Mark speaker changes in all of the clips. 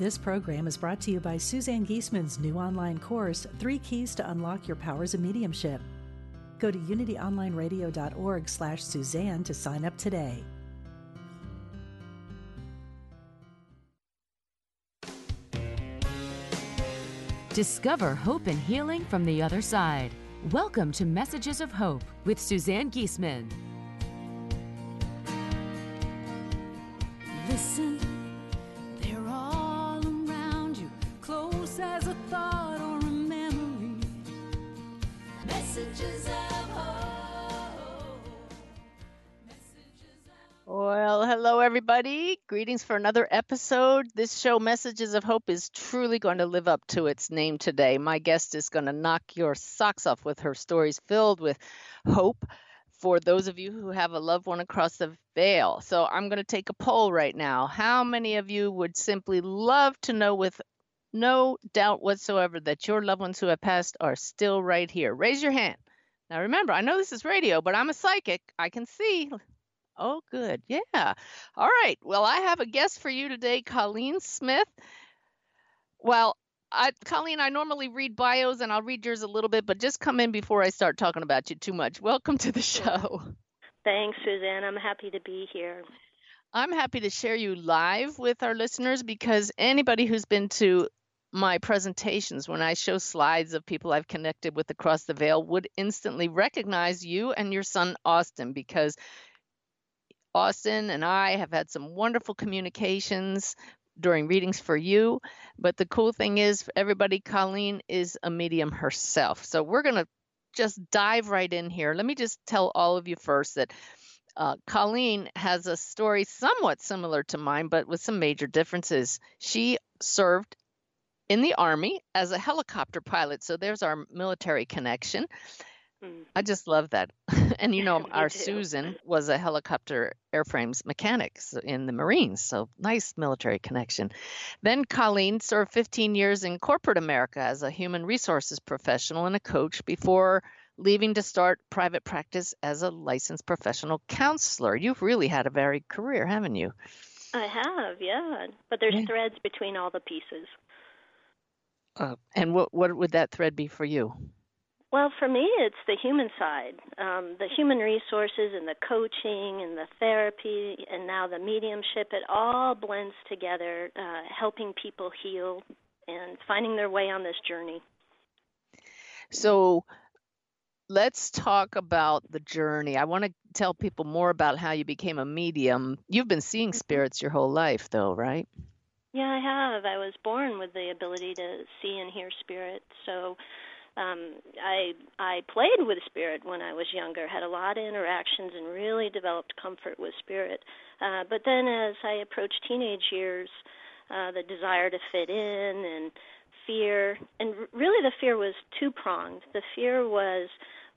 Speaker 1: This program is brought to you by Suzanne Giesemann's new online course, Three Keys to Unlock Your Powers of Mediumship. Go to unityonlineradio.org slash Suzanne to sign up today.
Speaker 2: Discover hope and healing from the other side. Welcome to Messages of Hope with Suzanne Giesemann.
Speaker 3: As a thought or a memory. Messages of hope. Messages of
Speaker 4: Well, hello, everybody. Greetings for another episode. This show, Messages of Hope, is truly going to live up to its name today. My guest is going to knock your socks off with her stories filled with hope for those of you who have a loved one across the veil. So I'm going to take a poll right now. How many of you would simply love to know with no doubt whatsoever that your loved ones who have passed are still right here? Raise your hand. Now, remember, I know this is radio, but I'm a psychic. I can see. Oh, good. Yeah. All right. Well, I have a guest for you today, Colleen Smith. Well, I, Colleen, I normally read bios and I'll read yours a little bit, but just come in before I start talking about you too much. Welcome to the show.
Speaker 5: Thanks, Suzanne. I'm happy to be here.
Speaker 4: I'm happy to share you live with our listeners because anybody who's been to my presentations, when I show slides of people I've connected with across the veil, would instantly recognize you and your son, Austin, because Austin and I have had some wonderful communications during readings for you. But the cool thing is, everybody, Colleen is a medium herself. So we're going to just dive right in here. Let me just tell all of you first that uh, Colleen has a story somewhat similar to mine, but with some major differences. She served in the Army as a helicopter pilot. So there's our military connection.
Speaker 5: Mm.
Speaker 4: I just love that. and you know, our
Speaker 5: too.
Speaker 4: Susan was a helicopter airframes mechanics in the Marines. So nice military connection. Then Colleen served 15 years in corporate America as a human resources professional and a coach before leaving to start private practice as a licensed professional counselor. You've really had a varied career, haven't you?
Speaker 5: I have, yeah. But there's
Speaker 4: Yeah.
Speaker 5: threads between all the pieces.
Speaker 4: Uh, and what what would that thread be for you?
Speaker 5: Well, for me, it's the human side, um, the human resources and the coaching and the therapy, and now the mediumship. It all blends together, uh, helping people heal and finding their way on this journey.
Speaker 4: So let's talk about the journey. I want to tell people more about how you became a medium. You've been seeing spirits your whole life, though, right?
Speaker 5: Yeah, I have. I was born with the ability to see and hear spirit. So um, I I played with spirit when I was younger, had a lot of interactions, and really developed comfort with spirit. Uh, but then, as I approached teenage years, uh, the desire to fit in and fear, and really the fear was two pronged. The fear was,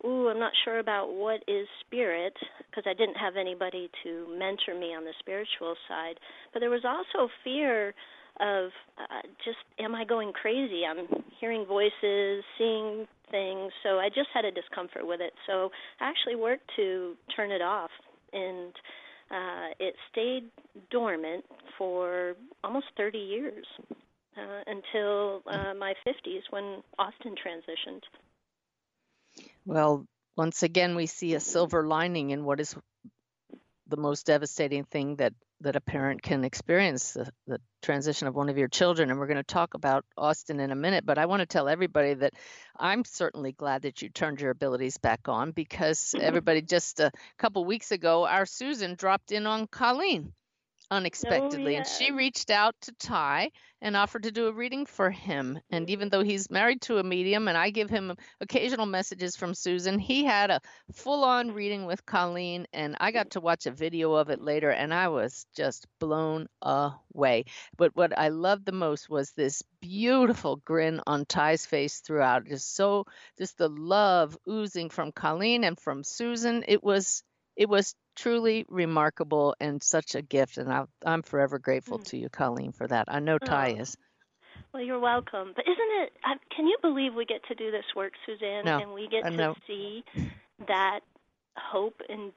Speaker 5: ooh, I'm not sure about what is spirit because I didn't have anybody to mentor me on the spiritual side. But there was also fear of uh, just am I going crazy? I'm hearing voices, seeing things, so I just had a discomfort with it. So I actually worked to turn it off, and uh, it stayed dormant for almost 30 years uh, until uh, my 50s when Austin transitioned.
Speaker 4: Well, once again, we see a silver lining in what is the most devastating thing that that a parent can experience the, the transition of one of your children. And we're going to talk about Austin in a minute. But I want to tell everybody that I'm certainly glad that you turned your abilities back on because everybody just a couple weeks ago, our Susan dropped in on Colleen Oh, unexpectedly.
Speaker 5: Oh,
Speaker 4: And she reached out to Ty and offered to do a reading for him. And even though he's married to a medium and I give him occasional messages from Susan, he had a full on reading with Colleen. And I got to watch a video of it later and I was just blown away. But what I loved the most was this beautiful grin on Ty's face throughout. Just so, just the love oozing from Colleen and from Susan. It was it was truly remarkable and such a gift and I, i'm forever grateful
Speaker 5: Mm.
Speaker 4: to you colleen for that i know ty
Speaker 5: Oh.
Speaker 4: is
Speaker 5: Well, you're welcome. But isn't it? Can you believe we get to do this work, Suzanne,
Speaker 4: No,
Speaker 5: and we get to see that hope and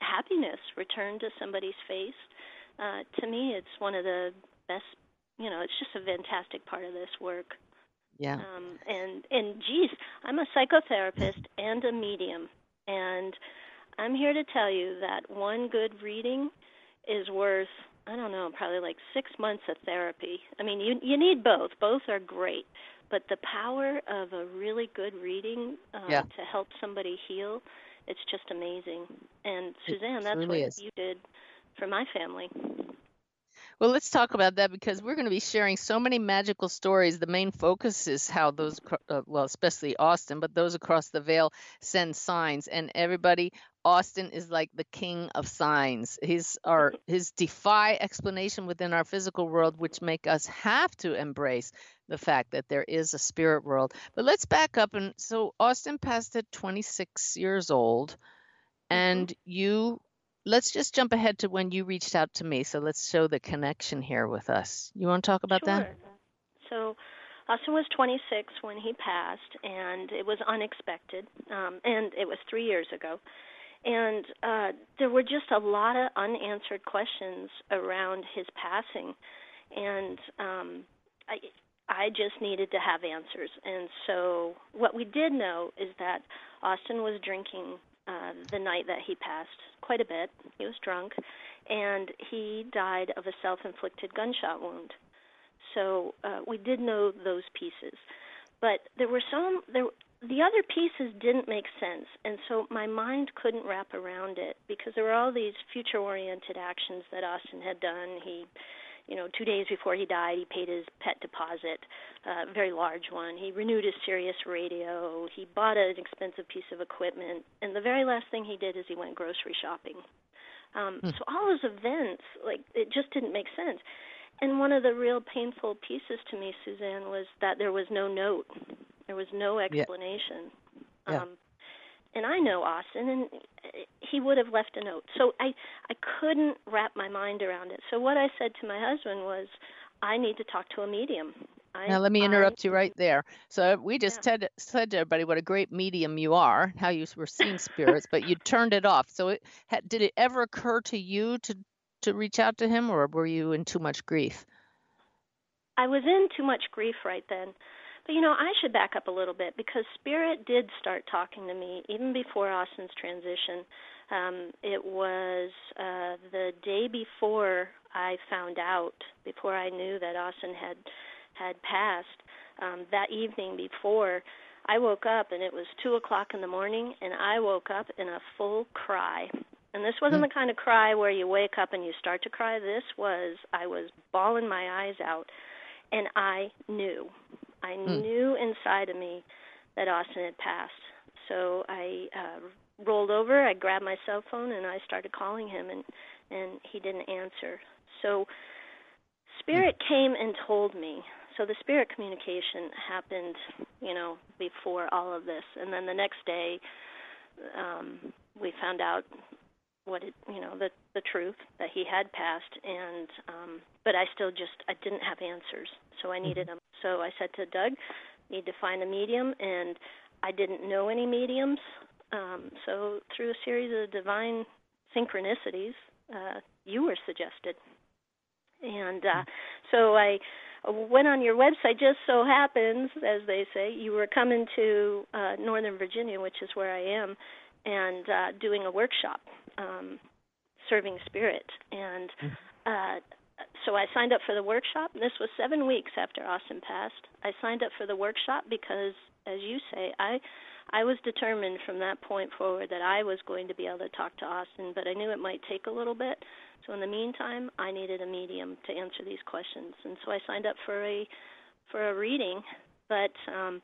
Speaker 5: happiness return to somebody's face? Uh, to me, it's one of the best. You know, it's just a fantastic part of this work.
Speaker 4: yeah
Speaker 5: Um, and and geez, I'm a psychotherapist and a medium, and I'm here to tell you that one good reading is worth I don't know, probably like six months of therapy. I mean, you you need both. Both are great, but the power of a really good reading uh,
Speaker 4: Yeah.
Speaker 5: to help somebody heal, it's just amazing. And Suzanne, that's what
Speaker 4: truly is.
Speaker 5: you did for my family.
Speaker 4: Well let's talk about that because we're going to be sharing so many magical stories. The main focus is how those uh, well especially austin but those across the veil send signs. And everybody austin is like the king of signs. His our his defy explanation within our physical world which make us have to embrace the fact that there is a spirit world. But let's back up and so austin passed at 26 years old and you let's just jump ahead to when you reached out to me so let's show the connection here with us you want to talk about that
Speaker 5: Sure. So Austin was 26 when he passed, and it was unexpected, um, and it was three years ago. And uh, there were just a lot of unanswered questions around his passing, and um, I, I just needed to have answers. And so, what we did know is that Austin was drinking uh, the night that he passed quite a bit. He was drunk, and he died of a self-inflicted gunshot wound. So uh, we did know those pieces, but there were some there. The other pieces didn't make sense, and so my mind couldn't wrap around it because there were all these future-oriented actions that Austin had done. He, you know, two days before he died, he paid his pet deposit, uh, a very large one. He renewed his Sirius radio. He bought an expensive piece of equipment, and the very last thing he did is he went grocery shopping. Um, So all those events, like, it just didn't make sense. And one of the real painful pieces to me, Suzanne, was that there was no note. There was no explanation.
Speaker 4: Yeah.
Speaker 5: Um, and I know Austin, and he would have left a note. So I I couldn't wrap my mind around it. So what I said to my husband was, I need to talk to a medium. I,
Speaker 4: now let me
Speaker 5: I-
Speaker 4: interrupt you right there so we just said said to everybody what a great medium you are how you were seeing spirits but you turned it off so it did it ever occur to you to to reach out to him or were you in too much grief
Speaker 5: I was in too much grief right then. But you know, I should back up a little bit because Spirit did start talking to me even before Austin's transition. Um, it was uh, the day before I found out, before I knew that Austin had had passed. Um, that evening before, I woke up and it was two o'clock in the morning, and I woke up in a full cry. And this wasn't the kind of cry where you wake up and you start to cry. This was I was bawling my eyes out and I knew. I knew inside of me that Austin had passed. So I uh, rolled over, I grabbed my cell phone, and I started calling him, and and he didn't answer. So spirit came and told me. So the spirit communication happened, you know, before all of this, and then the next day, um, we found out what it, you know, the the truth that he had passed, and um, but I still just I didn't have answers, so I needed them. So I said to Doug, need to find a medium, and I didn't know any mediums. Um, so through a series of divine synchronicities, uh, you were suggested, and uh, so I went on your website. Just so happens, as they say, you were coming to uh, Northern Virginia, which is where I am, and uh, doing a workshop, um, serving spirit, and uh, so I signed up for the workshop. This was seven weeks after Austin passed. I signed up for the workshop because, as you say, I I was determined from that point forward that I was going to be able to talk to Austin, but I knew it might take a little bit. So in the meantime, I needed a medium to answer these questions, and so I signed up for a for a reading. But um,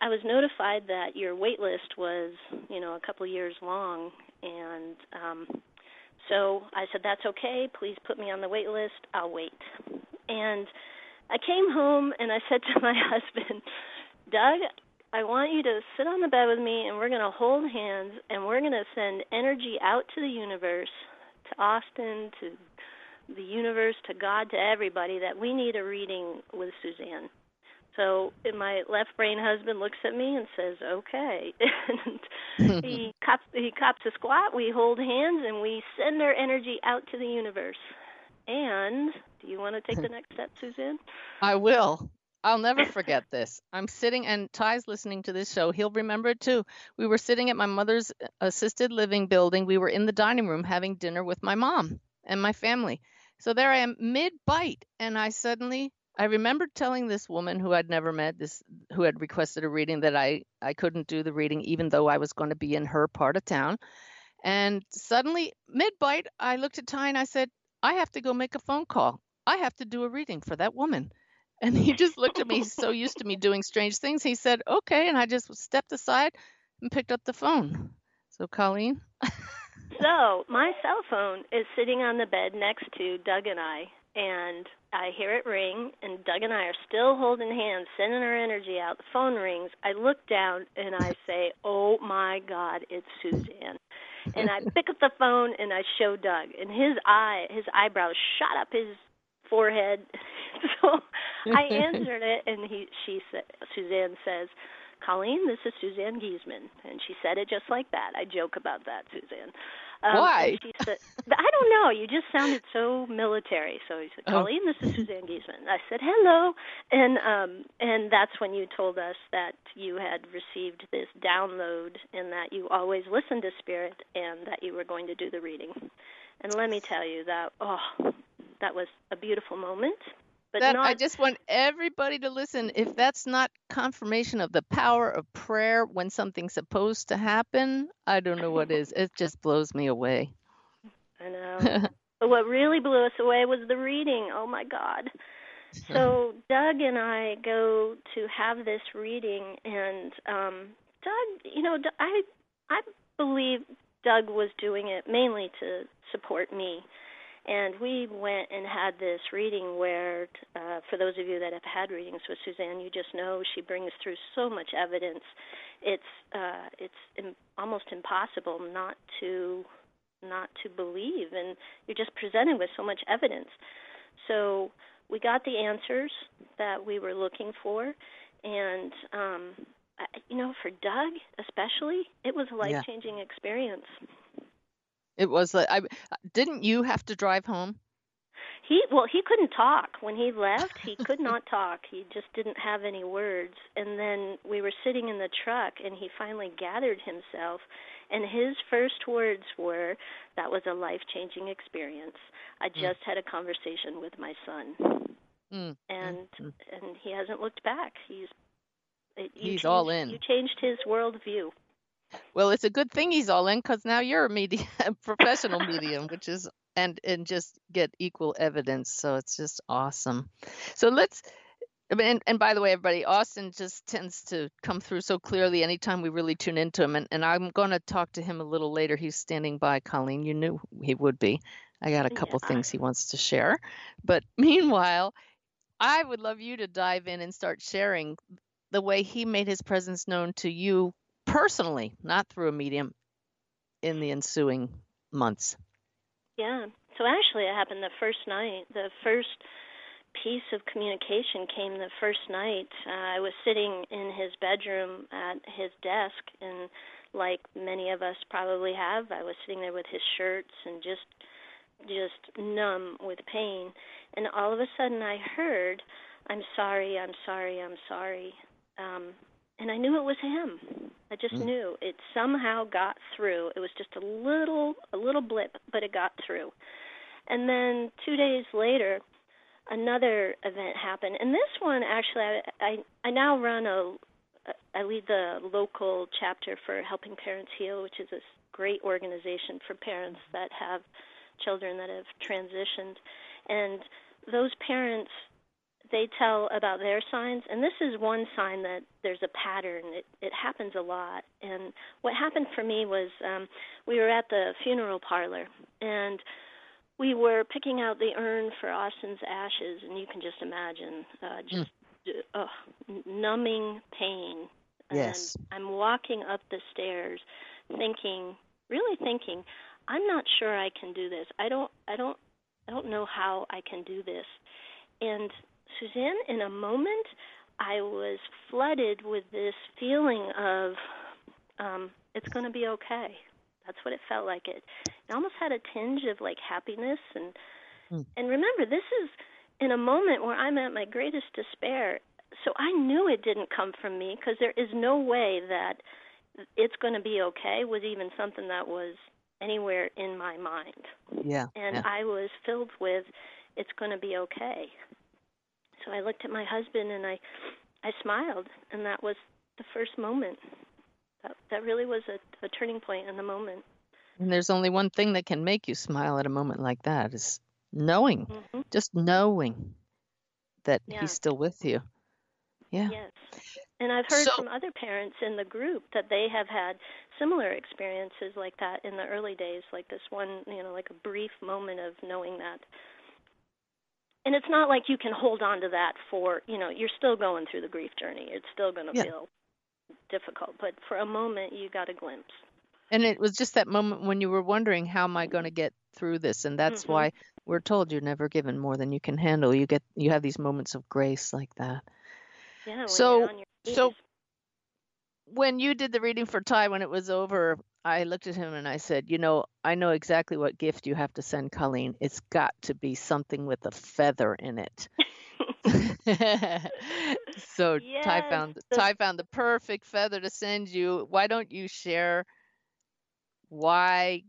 Speaker 5: I was notified that your wait list was, you know, a couple years long, and um, so I said, "That's okay. Please put me on the wait list. I'll wait." And I came home and I said to my husband, "Doug, I want you to sit on the bed with me and we're going to hold hands and we're going to send energy out to the universe, to Austin, to the universe, to God, to everybody that we need a reading with Suzanne." So my left brain husband looks at me and says, "Okay." and he cops he cops a squat. We hold hands and we send our energy out to the universe. And do you want to take the next step, Suzanne?
Speaker 4: I will. I'll never forget this. I'm sitting, and Ty's listening to this show. He'll remember it too. We were sitting at my mother's uh, assisted living building. We were in the dining room having dinner with my mom and my family. So there I am mid bite, and I suddenly I remember telling this woman who I'd never met, this who had requested a reading, that I I couldn't do the reading even though I was going to be in her part of town. And suddenly, mid bite, I looked at Ty and I said, "I have to go make a phone call. I have to do a reading for that woman." And he just looked at me, so used to me doing strange things. He said, "Okay," and I just stepped aside and picked up the phone. So, Colleen.
Speaker 5: so my cell phone is sitting on the bed next to Doug and I, and I hear it ring, and Doug and I are still holding hands, sending our energy out. The phone rings. I look down and I say, "Oh my God, it's Suzanne!" And I pick up the phone and I show Doug, and his eye, his eyebrows shot up his forehead. so I answered it, and he, she said, Suzanne says, "Colleen, this is Suzanne Giesemann," and she said it just like that. I joke about that, Suzanne.
Speaker 4: Um, Why?
Speaker 5: She said, I don't know. You just sounded so military. So he said. Colleen, oh. this is Suzanne Giesemann. I said, hello. And um, and that's when you told us that you had received this download and that you always listen to spirit and that you were going to do the reading. And let me tell you that, oh, that was a beautiful moment.
Speaker 4: But that, not... I just want everybody to listen. If that's not confirmation of the power of prayer when something's supposed to happen, I don't know what is. It just blows me away.
Speaker 5: I know. but what really blew us away was the reading. Oh my God. So Doug and I go to have this reading, and um, Doug, you know, I I believe Doug was doing it mainly to support me and we went and had this reading where, uh, for those of you that have had readings with Suzanne, you just know she brings through so much evidence. It's uh, it's Im- almost impossible not to not to believe, and you're just presented with so much evidence. So we got the answers that we were looking for, and um, I, you know, for Doug especially, it was a life changing yeah. experience.
Speaker 4: It was like I didn't you have to drive home?
Speaker 5: He well, he couldn't talk when he left. He could not talk. He just didn't have any words. And then we were sitting in the truck, and he finally gathered himself. And his first words were, "That was a life-changing experience. I mm. just mm. had a conversation with my son." Mm. And mm. and he hasn't looked back. He's
Speaker 4: he's changed, all in.
Speaker 5: You changed his worldview.
Speaker 4: Well, it's a good thing he's all in because now you're a medium, professional medium, which is and and just get equal evidence. So it's just awesome. So let's. And, and by the way, everybody, Austin just tends to come through so clearly anytime we really tune into him. And, and I'm going to talk to him a little later. He's standing by, Colleen. You knew he would be. I got a couple yeah. things he wants to share. But meanwhile, I would love you to dive in and start sharing the way he made his presence known to you personally, not through a medium, in the ensuing months?
Speaker 5: Yeah. So actually, it happened the first night. The first piece of communication came the first night. Uh, I was sitting in his bedroom at his desk, and like many of us probably have, I was sitting there with his shirts and just just numb with pain. And all of a sudden, I heard, "I'm sorry, I'm sorry, I'm sorry," um, and I knew it was him. I just mm. knew it somehow got through. It was just a little a little blip, but it got through. And then two days later, another event happened, and this one actually, I I, I now run a I lead the local chapter for Helping Parents Heal, which is a great organization for parents that have children that have transitioned. And those parents, they tell about their signs, and this is one sign that there's a pattern. It it happens a lot. And what happened for me was um, we were at the funeral parlor, and we were picking out the urn for Austin's ashes, and you can just imagine uh, just mm. uh, numbing pain.
Speaker 4: Yes.
Speaker 5: And I'm walking up the stairs, thinking, really thinking, I'm not sure I can do this. I don't, I don't, I don't know how I can do this. And Suzanne, in a moment, I was flooded with this feeling of, um, it's going to be okay. That's what it felt like. It, it almost had a tinge of like happiness and mm. and remember, this is in a moment where I'm at my greatest despair. So I knew it didn't come from me because there is no way that it's going to be okay was even something that was anywhere in my mind.
Speaker 4: Yeah.
Speaker 5: And
Speaker 4: yeah.
Speaker 5: I was filled with it's going to be okay. So I looked at my husband and I I smiled and that was the first moment. That that really was a, a turning point in the moment.
Speaker 4: And there's only one thing that can make you smile at a moment like that is knowing.
Speaker 5: Mm-hmm.
Speaker 4: Just knowing that
Speaker 5: Yeah.
Speaker 4: he's still with you. Yeah.
Speaker 5: Yes. And I've heard
Speaker 4: So-
Speaker 5: from other parents in the group that they have had similar experiences like that in the early days, like this one, you know, like a brief moment of knowing that. And it's not like you can hold on to that for, you know, you're still going through the grief journey. It's still going to
Speaker 4: Yeah.
Speaker 5: feel difficult, but for a moment you got a glimpse.
Speaker 4: And it was just that moment when you were wondering how am I going to get through this and that's
Speaker 5: Mhm.
Speaker 4: why we're told you're never given more than you can handle. You get you have these moments of grace like that.
Speaker 5: Yeah,
Speaker 4: So-
Speaker 5: you're on your
Speaker 4: so. When you did the reading for Ty when it was over, I looked at him and I said, "You know, I know exactly what gift you have to send Colleen. It's got to be something with a feather in it." so Ty found Ty found the perfect feather to send you. Why don't you share why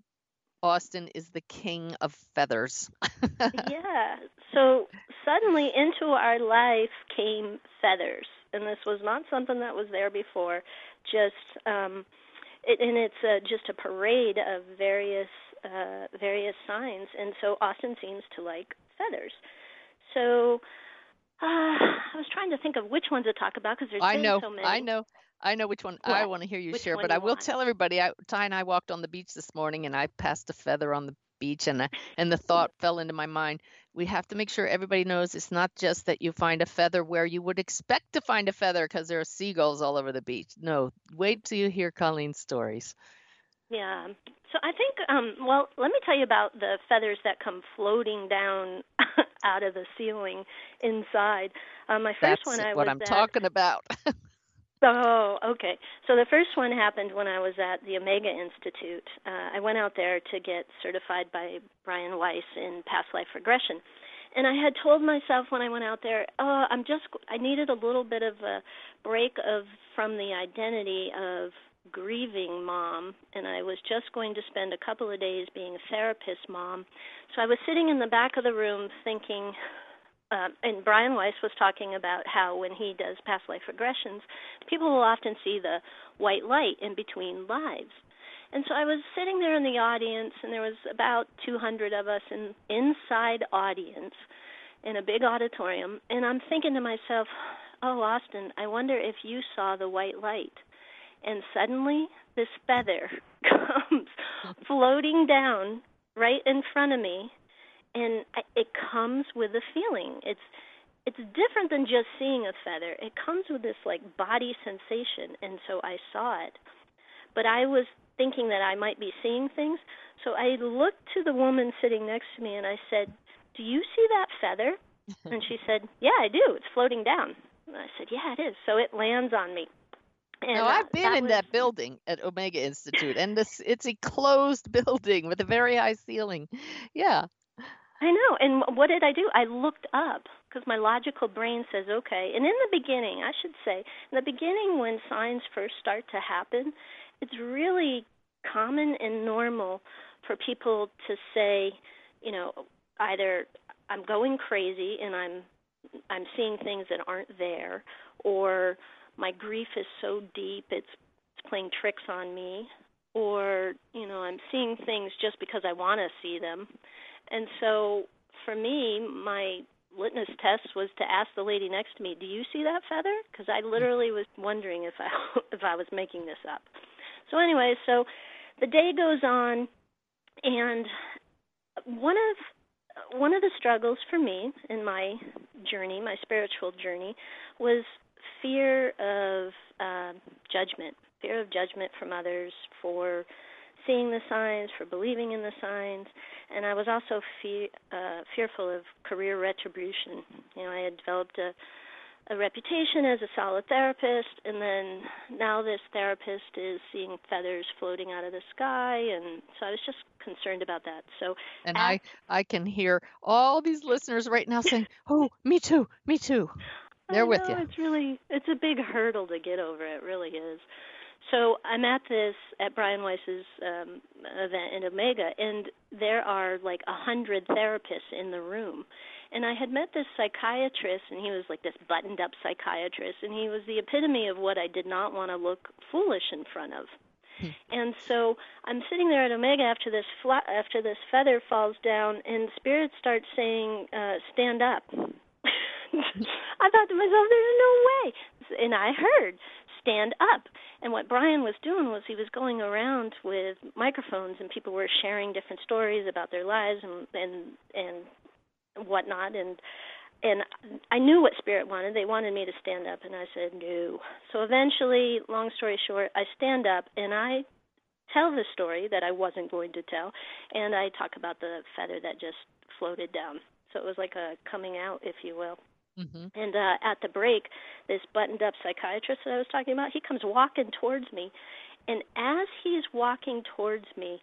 Speaker 4: Austin is the king of feathers?
Speaker 5: yeah. So suddenly into our life came feathers, and this was not something that was there before. Just um, it, and it's uh, just a parade of various uh, various signs, and so Austin seems to like feathers. So uh, I was trying to think of which ones to talk about because there's
Speaker 4: I
Speaker 5: been
Speaker 4: know,
Speaker 5: so many.
Speaker 4: I know, I know which one I want to hear you
Speaker 5: Which
Speaker 4: share. But
Speaker 5: you
Speaker 4: I will
Speaker 5: want?
Speaker 4: tell everybody. I, Ty and I walked on the beach this morning, and I passed a feather on the beach, and I, and the thought fell into my mind. We have to make sure everybody knows it's not just that you find a feather where you would expect to find a feather because there are seagulls all over the beach. No, wait till you hear Colleen's stories.
Speaker 5: Yeah. So I think, um, well, let me tell you about the feathers that come floating down out of the ceiling inside. Uh, my first
Speaker 4: That's
Speaker 5: one I was.
Speaker 4: what
Speaker 5: was
Speaker 4: I'm
Speaker 5: at.
Speaker 4: talking about.
Speaker 5: Oh, okay. So the first one happened when I was at the Omega Institute. Uh, I went out there to get certified by Brian Weiss in past life regression. And I had told myself when I went out there, oh, I'm just I needed a little bit of a break of from the identity of grieving mom and I was just going to spend a couple of days being a therapist mom. So I was sitting in the back of the room thinking uh, and Brian Weiss was talking about how when he does past life regressions, people will often see the white light in between lives. And so I was sitting there in the audience, and there was about 200 of us in inside audience in a big auditorium, and I'm thinking to myself, "Oh, Austin, I wonder if you saw the white light." And suddenly, this feather comes floating down right in front of me, and it comes with a feeling. It's it's different than just seeing a feather. It comes with this like body sensation, and so I saw it. But I was thinking that I might be seeing things, so I looked to the woman sitting next to me and I said, "Do you see that feather?" and she said, "Yeah, I do. It's floating down." And I said, "Yeah, it is." So it lands on me. And
Speaker 4: now
Speaker 5: uh,
Speaker 4: I've been in
Speaker 5: was-
Speaker 4: that building at Omega Institute, and this it's a closed building with a very high ceiling. Yeah.
Speaker 5: I know. And what did I do? I looked up because my logical brain says, okay. And in the beginning, I should say, in the beginning, when signs first start to happen, it's really common and normal for people to say, you know, either I'm going crazy and I'm I'm seeing things that aren't there, or my grief is so deep it's, it's playing tricks on me, or you know I'm seeing things just because I want to see them, and so for me my litmus test was to ask the lady next to me, "Do you see that feather?" Because I literally was wondering if I if I was making this up. So anyway, so the day goes on, and one of one of the struggles for me in my journey, my spiritual journey, was fear of uh, judgment, fear of judgment from others for seeing the signs, for believing in the signs, and I was also fe- uh, fearful of career retribution. You know, I had developed a a reputation as a solid therapist and then now this therapist is seeing feathers floating out of the sky and so I was just concerned about that. So
Speaker 4: And I I can hear all these listeners right now saying, "Oh, me too. Me too." They're
Speaker 5: I
Speaker 4: with
Speaker 5: know,
Speaker 4: you.
Speaker 5: It's really it's a big hurdle to get over. It really is. So I'm at this at Brian Weiss's um, event in Omega, and there are like a hundred therapists in the room. And I had met this psychiatrist, and he was like this buttoned-up psychiatrist, and he was the epitome of what I did not want to look foolish in front of. And so I'm sitting there at Omega after this fla- after this feather falls down, and Spirit starts saying, uh, "Stand up." I thought to myself, "There's no way," and I heard, "Stand up." And what Brian was doing was he was going around with microphones, and people were sharing different stories about their lives and and and whatnot, and and I knew what spirit wanted. They wanted me to stand up, and I said no. So eventually, long story short, I stand up and I tell the story that I wasn't going to tell, and I talk about the feather that just floated down. So it was like a coming out, if you will.
Speaker 4: Mhm.
Speaker 5: And uh, at the break, this buttoned-up psychiatrist that I was talking about, he comes walking towards me, and as he's walking towards me,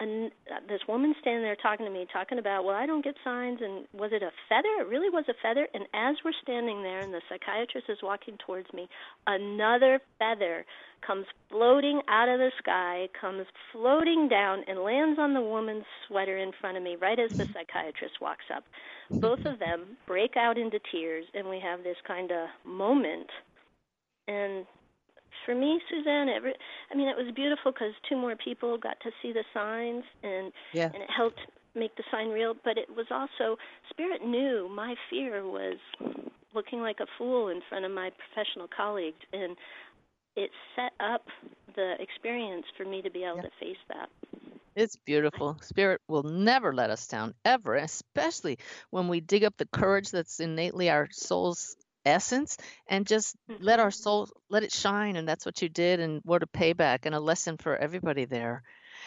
Speaker 5: and this woman standing there talking to me, talking about, well, I don't get signs, and was it a feather? It really was a feather. And as we're standing there, and the psychiatrist is walking towards me, another feather comes floating out of the sky, comes floating down, and lands on the woman's sweater in front of me right as the psychiatrist walks up. Both of them break out into tears, and we have this kind of moment. And for me, Suzanne, every, I mean, it was beautiful because two more people got to see the signs, and
Speaker 4: Yeah.
Speaker 5: and it helped make the sign real. But it was also Spirit knew my fear was looking like a fool in front of my professional colleagues, and it set up the experience for me to be able
Speaker 4: Yeah.
Speaker 5: to face that.
Speaker 4: It's beautiful. Spirit will never let us down, ever, especially when we dig up the courage that's innately our soul's essence and just let our mm-hmm. soul let it shine. And that's what you did, and what a payback and a lesson for everybody there.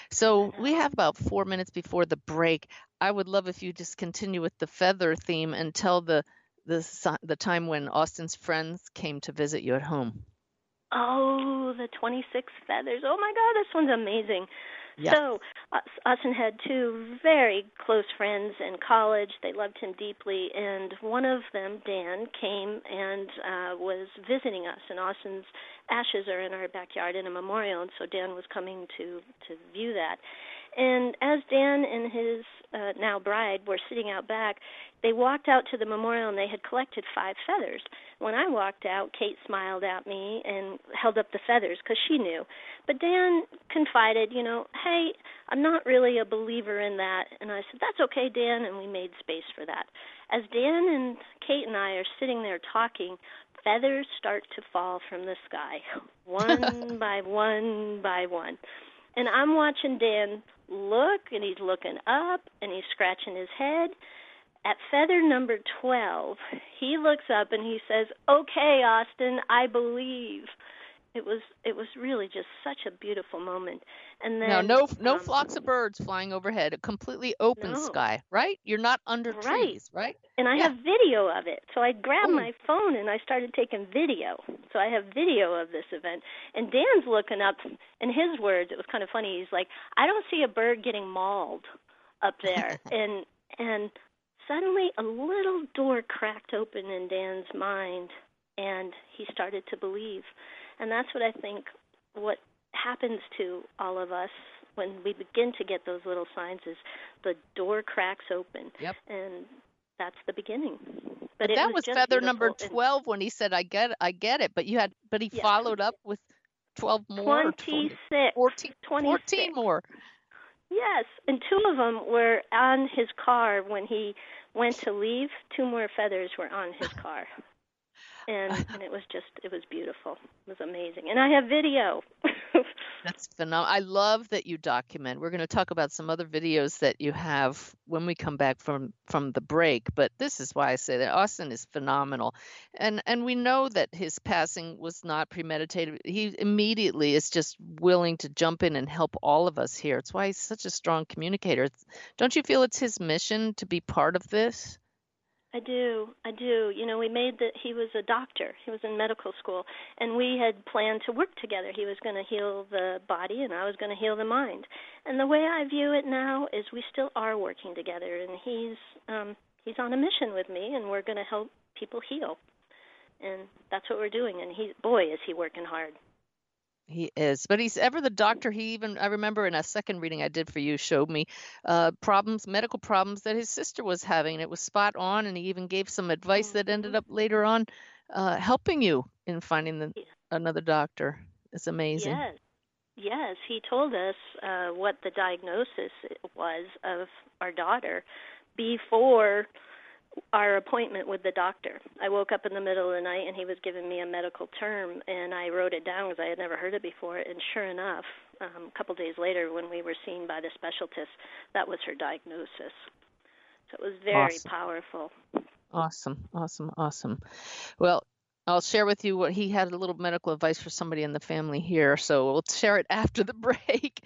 Speaker 4: So we have about four minutes before the break. I would love if you just continue with the feather theme and tell the the the time when Austin's friends came to visit you at home.
Speaker 5: Oh, the 26 feathers. Oh my God, this one's amazing.
Speaker 4: Yeah.
Speaker 5: So, us, Austin had two very close friends in college. They loved him deeply, and one of them, Dan, came and uh, was visiting us. And Austin's ashes are in our backyard in a memorial, and so Dan was coming to to view that. And as Dan and his uh, now bride were sitting out back, they walked out to the memorial and they had collected five feathers. When I walked out, Kate smiled at me and held up the feathers because she knew. But Dan confided, you know, hey, I'm not really a believer in that. And I said, that's okay, Dan, and we made space for that. As Dan and Kate and I are sitting there talking, feathers start to fall from the sky, one by one by one. And I'm watching Dan look, and he's looking up, and he's scratching his head. At feather number 12, he looks up and he says, "Okay, Austin, I believe." It was it was really just such a beautiful moment. And then
Speaker 4: Now, no no
Speaker 5: um,
Speaker 4: flocks of birds flying overhead, a completely open
Speaker 5: No.
Speaker 4: sky, right? You're not under
Speaker 5: Right.
Speaker 4: trees, right?
Speaker 5: and I
Speaker 4: Yeah.
Speaker 5: have video of it. So I grabbed
Speaker 4: Ooh.
Speaker 5: my phone and I started taking video. So I have video of this event. And Dan's looking up, in his words, it was kind of funny. He's like, "I don't see a bird getting mauled up there." and and suddenly a little door cracked open in Dan's mind, and he started to believe. And that's what I think what happens to all of us when we begin to get those little signs is the door cracks open.
Speaker 4: Yep.
Speaker 5: And that's the beginning. But,
Speaker 4: But that
Speaker 5: was
Speaker 4: was feather number
Speaker 5: beautiful. And
Speaker 4: 12 when he said, I get it, I get it. But you had, but he
Speaker 5: Yeah.
Speaker 4: followed up with 12 more. or 20
Speaker 5: 26.
Speaker 4: 14,
Speaker 5: 26.
Speaker 4: 14 more.
Speaker 5: Yes, and two of them were on his car when he went to leave. Two more feathers were on his car, and and it was just it was beautiful. It was amazing, and I have video.
Speaker 4: That's phenomenal. I love that you document. We're going to talk about some other videos that you have when we come back from from the break, but this is why I say that Austin is phenomenal. And and we know that his passing was not premeditated. He immediately is just willing to jump in and help all of us here. It's why he's such a strong communicator. Don't you feel it's his mission to be part of this?
Speaker 5: I do, I do. You know, we made that he was a doctor. He was in medical school, and we had planned to work together. He was going to heal the body, and I was going to heal the mind. And the way I view it now is we still are working together, and he's um, he's on a mission with me, and we're going to help people heal. And that's what we're doing. And he, boy, is he working hard.
Speaker 4: He is, but he's ever the doctor. He even, I remember in a second reading I did for you, showed me uh, problems, medical problems that his sister was having. It was spot on, and he even gave some advice that ended up later on uh, helping you in finding the, another doctor. It's amazing.
Speaker 5: Yes. Yes, he told us uh, what the diagnosis was of our daughter before our appointment with the doctor. I woke up in the middle of the night and he was giving me a medical term, and I wrote it down because I had never heard it before. And sure enough, um, a couple days later, when we were seen by the specialist, that was her diagnosis. So it was very
Speaker 4: Awesome.
Speaker 5: powerful.
Speaker 4: Awesome, awesome, awesome. Well, I'll share with you what he had a little medical advice for somebody in the family here. So we'll share it after the break.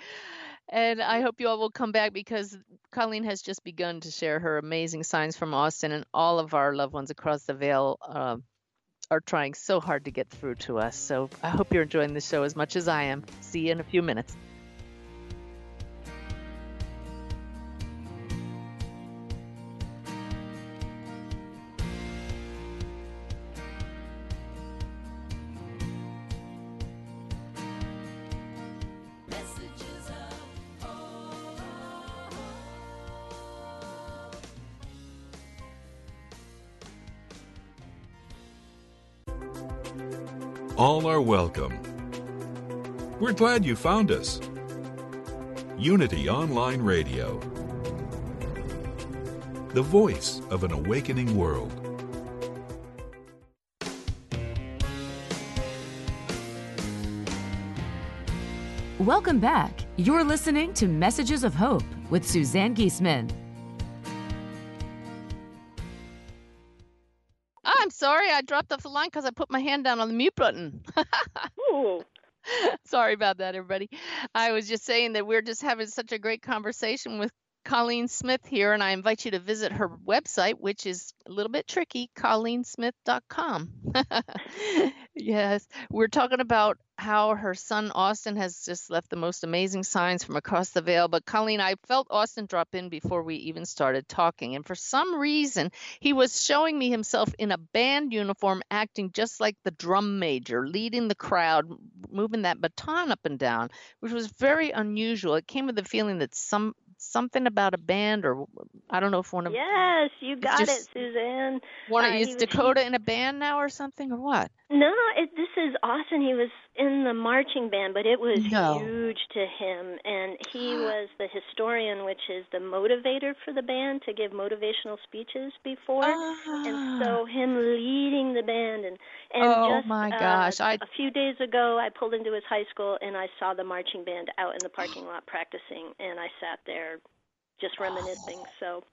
Speaker 4: And I hope you all will come back because Colleen has just begun to share her amazing signs from Austin, and all of our loved ones across the veil uh, are trying so hard to get through to us. So I hope you're enjoying the show as much as I am. See you in a few minutes.
Speaker 6: All are welcome. We're glad you found us. Unity Online Radio, the voice of an awakening world.
Speaker 2: Welcome back. You're listening to Messages of Hope with Suzanne
Speaker 4: Giesemann. Sorry, I dropped off the line because I put my hand down on the mute button.
Speaker 5: Ooh.
Speaker 4: Sorry about that, everybody. I was just saying that we're just having such a great conversation with Colleen Smith here, and I invite you to visit her website, which is a little bit tricky colleensmith.com. yes, we're talking about how her son Austin has just left the most amazing signs from across the veil. But Colleen, I felt Austin drop in before we even started talking, and for some reason, he was showing me himself in a band uniform, acting just like the drum major, leading the crowd, moving that baton up and down, which was very unusual. It came with the feeling that some something about a band, or I don't know if one of
Speaker 5: Yes, you got
Speaker 4: just-
Speaker 5: it, Suzanne.
Speaker 4: one
Speaker 5: uh,
Speaker 4: of is
Speaker 5: was-
Speaker 4: Dakota in a band now or something, or what?
Speaker 5: No, it, this is Austin. He was in the marching band, but it was
Speaker 4: No.
Speaker 5: huge to him. And he was the historian, which is the motivator for the band to give motivational speeches before. And so him leading the band and and
Speaker 4: Ah. Oh,
Speaker 5: just
Speaker 4: my
Speaker 5: uh,
Speaker 4: gosh, I-
Speaker 5: a few days ago I pulled into his high school and I saw the marching band out in the parking lot practicing and I sat there just reminiscing. So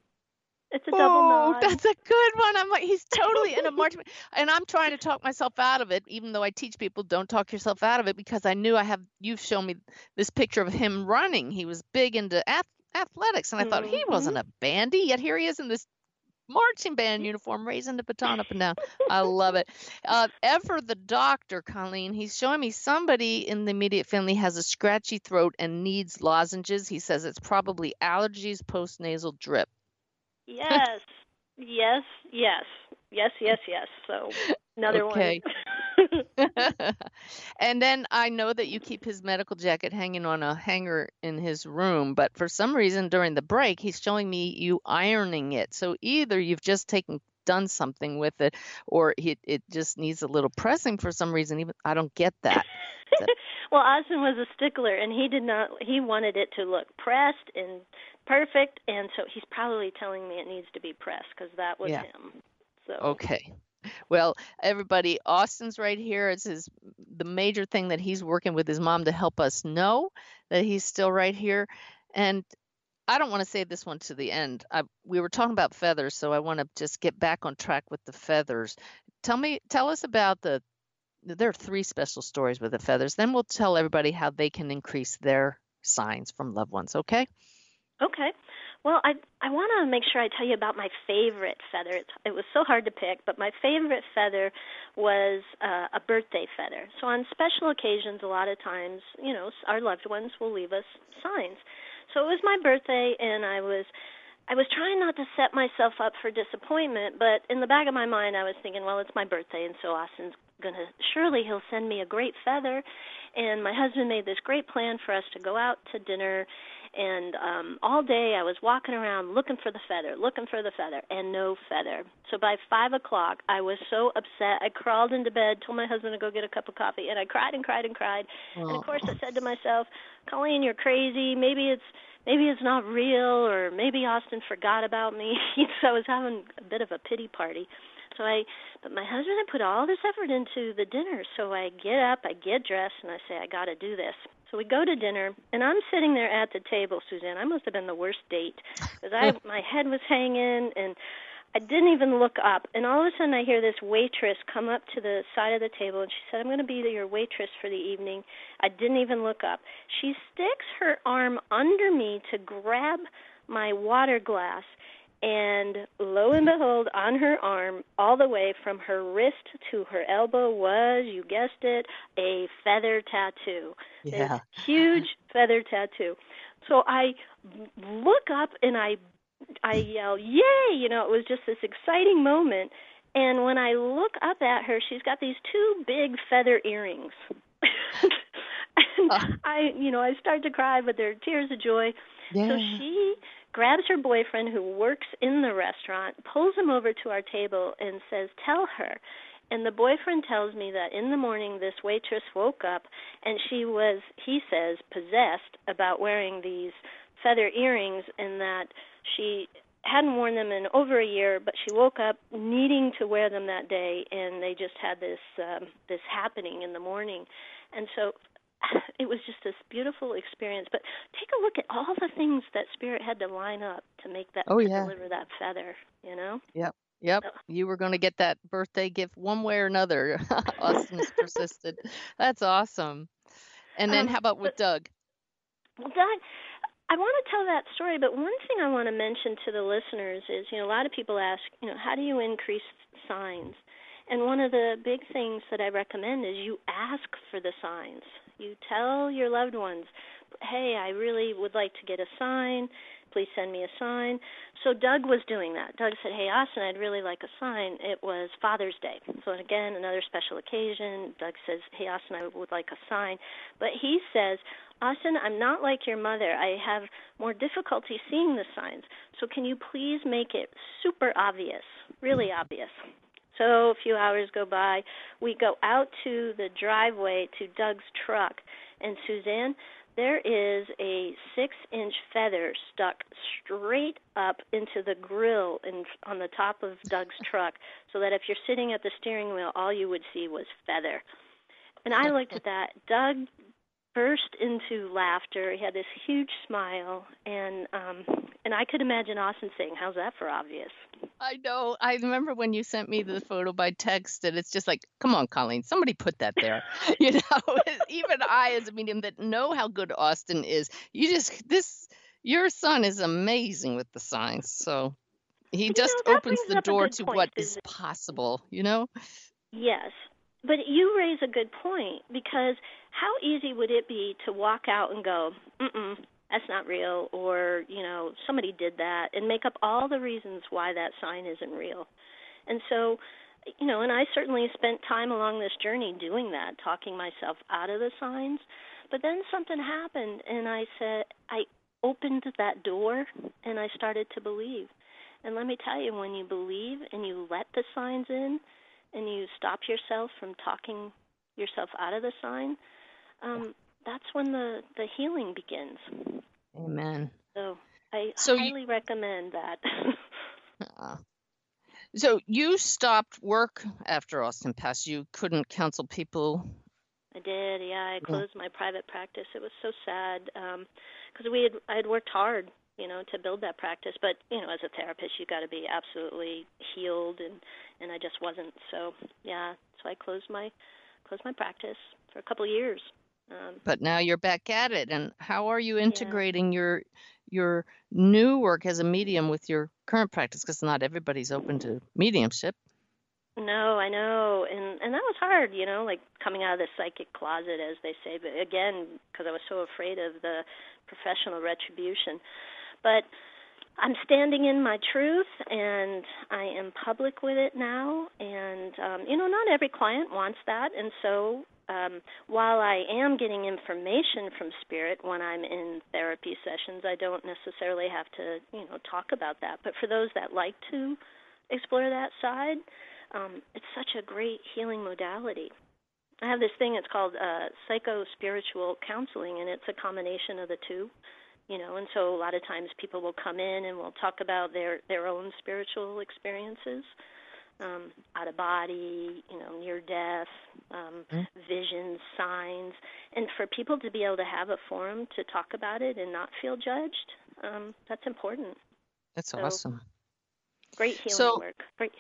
Speaker 5: it's a double
Speaker 4: oh,
Speaker 5: nod.
Speaker 4: that's a good one. I'm like, he's totally in a march, and I'm trying to talk myself out of it, even though I teach people don't talk yourself out of it because I knew I have. You've shown me this picture of him running. He was big into ath- athletics, and I thought he
Speaker 5: Mhm.
Speaker 4: wasn't a bandy, yet here he is in this marching band uniform, raising the baton up and down. I love it. Uh, Ever the doctor, Colleen, he's showing me somebody in the immediate family has a scratchy throat and needs lozenges. He says it's probably allergies, post nasal drip.
Speaker 5: Yes, yes, yes, yes, yes, yes. So another one.
Speaker 4: Okay.
Speaker 5: one.
Speaker 4: and then I know that you keep his medical jacket hanging on a hanger in his room, but for some reason during the break, he's showing me you ironing it. So either you've just taken done something with it or it, it just needs a little pressing for some reason even I don't get that.
Speaker 5: well, Austin was a stickler and he did not he wanted it to look pressed and perfect and so he's probably telling me it needs to be pressed cuz that was
Speaker 4: Yeah.
Speaker 5: him. So
Speaker 4: Okay. Well, everybody, Austin's right here. It's his the major thing that he's working with his mom to help us know that he's still right here. And I don't want to say this one to the end. I, we were talking about feathers, so I want to just get back on track with the feathers. Tell me, tell us about the. There are three special stories with the feathers. Then we'll tell everybody how they can increase their signs from loved ones. Okay?
Speaker 5: Okay. Well, I I want to make sure I tell you about my favorite feather. It's, it was so hard to pick, but my favorite feather was uh, a birthday feather. So on special occasions, a lot of times, you know, our loved ones will leave us signs. So it was my birthday, and I was I was trying not to set myself up for disappointment, but in the back of my mind, I was thinking, well, it's my birthday, and so Austin's gonna surely he'll send me a great feather. And my husband made this great plan for us to go out to dinner and um all day I was walking around looking for the feather, looking for the feather, and no feather. So by five o'clock I was so upset I crawled into bed, told my husband to go get a cup of coffee, and I cried and cried and cried. And of course I said to myself, Colleen, you're crazy. Maybe it's maybe it's not real or maybe Austin forgot about me. so I was having a bit of a pity party. So I but my husband had put all this effort into the dinner, so I get up, I get dressed, and I say, I got to do this. So we go to dinner, and I'm sitting there at the table, Suzanne. I must have been the worst date because I my head was hanging, and I didn't even look up. And all of a sudden, I hear this waitress come up to the side of the table, and she said, "I'm going to be your waitress for the evening." I didn't even look up. She sticks her arm under me to grab my water glass and lo and behold, on her arm, all the way from her wrist to her elbow, was, you guessed it, a feather tattoo.
Speaker 4: Yeah.
Speaker 5: This huge feather tattoo. So I look up and I I yell, "Yay!" You know, it was just this exciting moment. And when I look up at her, she's got these two big feather earrings. and ah. I, you know, I start to cry, but they're tears of joy. Yeah. So she grabs her boyfriend who works in the restaurant, pulls him over to our table, and says, Tell her. And the boyfriend tells me that in the morning this waitress woke up and she was, he says, possessed about wearing these feather earrings and that she hadn't worn them in over a year, but she woke up needing to wear them that day, and they just had this um, this happening in the morning, and so it was just this beautiful experience. But take a look at all the things that Spirit had to line up to make that
Speaker 4: Oh,
Speaker 5: to
Speaker 4: yeah.
Speaker 5: deliver that feather. You know.
Speaker 4: Yep. Yep. You were going to get that birthday gift one way or another. Austin's persisted. That's awesome. And then
Speaker 5: Um,
Speaker 4: how about with Doug?
Speaker 5: Well, Doug, I want to tell that story, but one thing I want to mention to the listeners is, you know, a lot of people ask, you know, how do you increase signs? And one of the big things that I recommend is you ask for the signs. You tell your loved ones, hey, I really would like to get a sign. Please send me a sign. So Doug was doing that. Doug said, hey, Austin, I'd really like a sign. It was Father's Day. So again, another special occasion. Doug says, hey, Austin, I would like a sign. But he says, Austin, I'm not like your mother. I have more difficulty seeing the signs. So can you please make it super obvious, really obvious? So a few hours go by. We go out to the driveway to Doug's truck, and Suzanne, there is a six inch feather stuck straight up into the grill in, on the top of Doug's truck, so that if you're sitting at the steering wheel, all you would see was feather. And I looked at that. Doug burst into laughter. He had this huge smile, and um, and I could imagine Austin saying, "How's that for obvious?"
Speaker 4: I know. I remember when you sent me the photo by text, and it's just like, come on, Colleen, somebody put that there. You know, even I, as a medium that know how good Austin is, you just this your son is amazing with the signs. So he
Speaker 5: You
Speaker 4: just
Speaker 5: know,
Speaker 4: opens the door to
Speaker 5: point,
Speaker 4: what is possible. You know.
Speaker 5: Yes. But you raise a good point because how easy would it be to walk out and go, "Mm-mm, that's not real," or you know, somebody did that, and make up all the reasons why that sign isn't real. And so, you know, and I certainly spent time along this journey doing that, talking myself out of the signs. But then something happened, and I said, I opened that door and I started to believe. And let me tell you, when you believe and you let the signs in and you stop yourself from talking yourself out of the sign, um, that's when the, the healing begins.
Speaker 4: Amen.
Speaker 5: So I
Speaker 4: So you-
Speaker 5: highly recommend that.
Speaker 4: Uh, so you stopped work after Austin passed. You couldn't counsel people.
Speaker 5: I did, yeah. I closed my private practice. It was so sad because we had I had worked hard, you know, to build that practice. But you know, as a therapist, you got to be absolutely healed, and and I just wasn't. So yeah, so I closed my closed my practice for a couple of years. Um,
Speaker 4: but now you're back at it and how are you integrating your your new work as a medium with your current practice because not everybody's open to mediumship
Speaker 5: No, I know, and and that was hard, you know, like coming out of the psychic closet, as they say. But again, because I was so afraid of the professional retribution, but I'm standing in my truth, and I am public with it now. And um, you know, not every client wants that, and so um, while I am getting information from spirit when I'm in therapy sessions, I don't necessarily have to, you know, talk about that. But for those that like to explore that side, um, it's such a great healing modality. I have this thing. It's called uh, psycho spiritual counseling, and it's a combination of the two. You know, and so a lot of times people will come in and we'll talk about their their own spiritual experiences, um, out of body, you know, near death, um, visions, signs, and for people to be able to have a forum to talk about it and not feel judged, um, that's important.
Speaker 4: that's
Speaker 5: So-
Speaker 4: awesome
Speaker 5: Great healing
Speaker 4: So-
Speaker 5: work. Great.